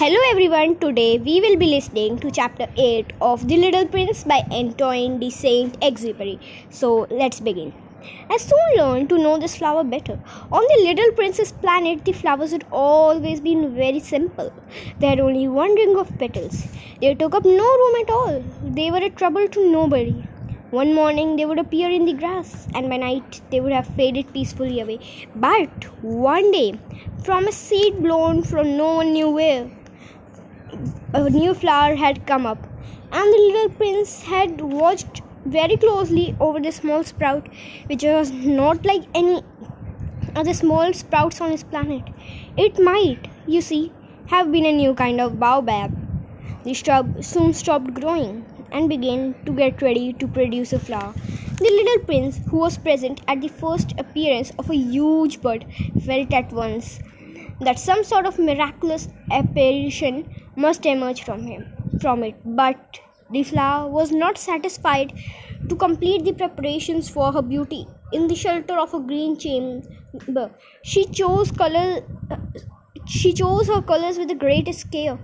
Hello everyone, today we will be listening to chapter 8 of The Little Prince by Antoine de Saint Exupéry. So let's begin. I soon learned to know this flower better. On the Little Prince's planet, the flowers had always been very simple. They had only one ring of petals. They took up no room at all. They were a trouble to nobody. One morning they would appear in the grass, and by night they would have faded peacefully away. But one day, from a seed blown from no one knew where, a new flower had come up, and the little prince had watched very closely over the small sprout, which was not like any other small sprouts on his planet. It might, you see, have been a new kind of baobab. The shrub soon stopped growing and began to get ready to produce a flower. The little prince, who was present at the first appearance of a huge bird, felt at once that some sort of miraculous apparition must emerge from him from it. But the flower was not satisfied to complete the preparations for her beauty in the shelter of a green chamber. She chose color she chose her colors with the greatest care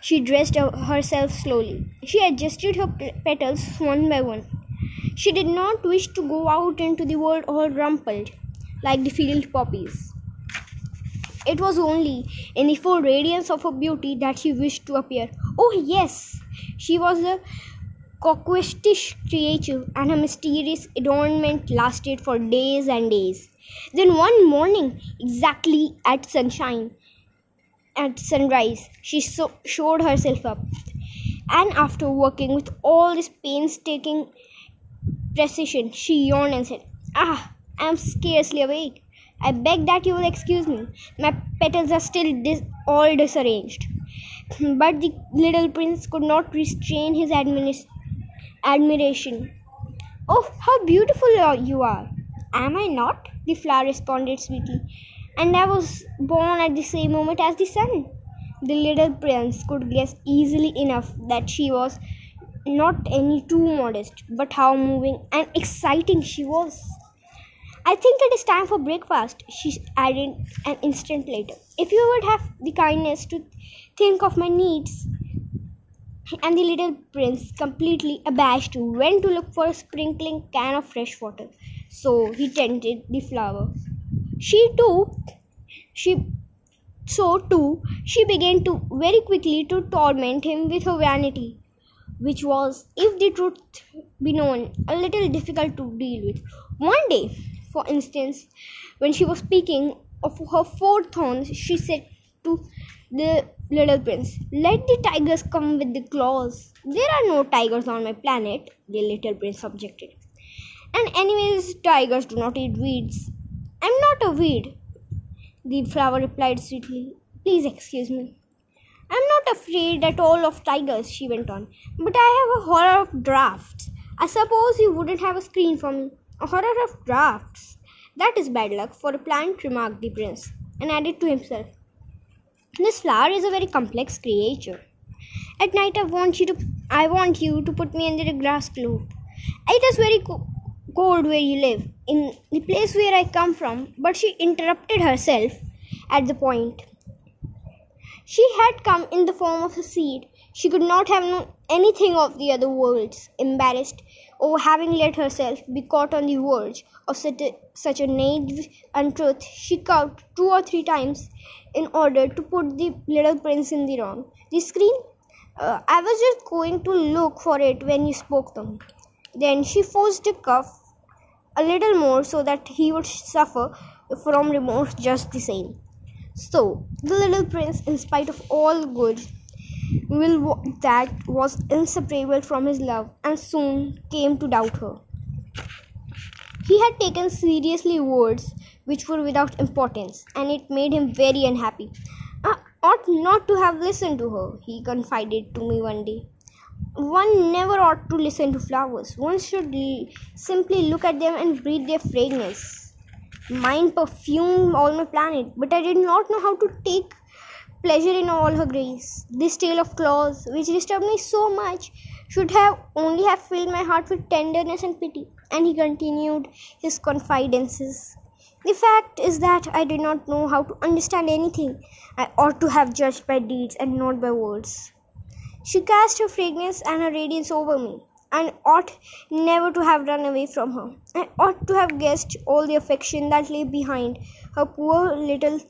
she dressed herself slowly. She adjusted her petals one by one. She did not wish to go out into the world all rumpled, like the field poppies. It was only in the full radiance of her beauty that she wished to appear. Oh, yes, she was a coquettish creature, and her mysterious adornment lasted for days and days. Then one morning, exactly at sunshine, at sunrise, she so- showed herself up. And after working with all this painstaking precision, she yawned and said, Ah, I am scarcely awake. I beg that you will excuse me. My petals are still dis- all disarranged. But the little prince could not restrain his admiration. Oh, how beautiful you are! Am I not? The flower responded sweetly and I was born at the same moment as the sun. The little prince could guess easily enough that she was not any too modest, but how moving and exciting she was. I think it is time for breakfast, she added an instant later. If you would have the kindness to think of my needs. And the little prince, completely abashed, went to look for a sprinkling can of fresh water. So he tended the flower. She too, she so too, she began to very quickly to torment him with her vanity, which was, if the truth be known, a little difficult to deal with. One day, for instance, when she was speaking of her four thorns, she said to the little prince, Let the tigers come with the claws. There are no tigers on my planet, the little prince objected. And, anyways, tigers do not eat weeds. I'm not a weed, the flower replied sweetly. Please excuse me. I'm not afraid at all of tigers, she went on, but I have a horror of drafts. I suppose you wouldn't have a screen for me. A horror of drafts. That is bad luck for a plant, remarked the prince, and added to himself. This flower is a very complex creature. At night I want you to I want you to put me under a grass cloth. It is very co- cold where you live, in the place where I come from, but she interrupted herself at the point. She had come in the form of a seed. She could not have known anything of the other worlds. Embarrassed over having let herself be caught on the verge of such a, such a naive untruth, she coughed two or three times in order to put the little prince in the wrong. The screen? Uh, I was just going to look for it when you spoke me. Then she forced a cough a little more so that he would suffer from remorse just the same. So, the little prince, in spite of all good will that was inseparable from his love, and soon came to doubt her. He had taken seriously words which were without importance, and it made him very unhappy. I ought not to have listened to her, he confided to me one day. One never ought to listen to flowers. One should simply look at them and breathe their fragrance. Mine perfumed all my planet, but I did not know how to take pleasure in all her grace. This tale of claws, which disturbed me so much, should have only have filled my heart with tenderness and pity. And he continued his confidences. The fact is that I did not know how to understand anything. I ought to have judged by deeds and not by words. She cast her fragrance and her radiance over me, and ought never to have run away from her. I ought to have guessed all the affection that lay behind her poor little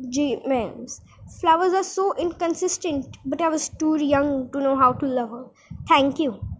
stratagems. Flowers are so inconsistent, but I was too young to know how to love her. Thank you.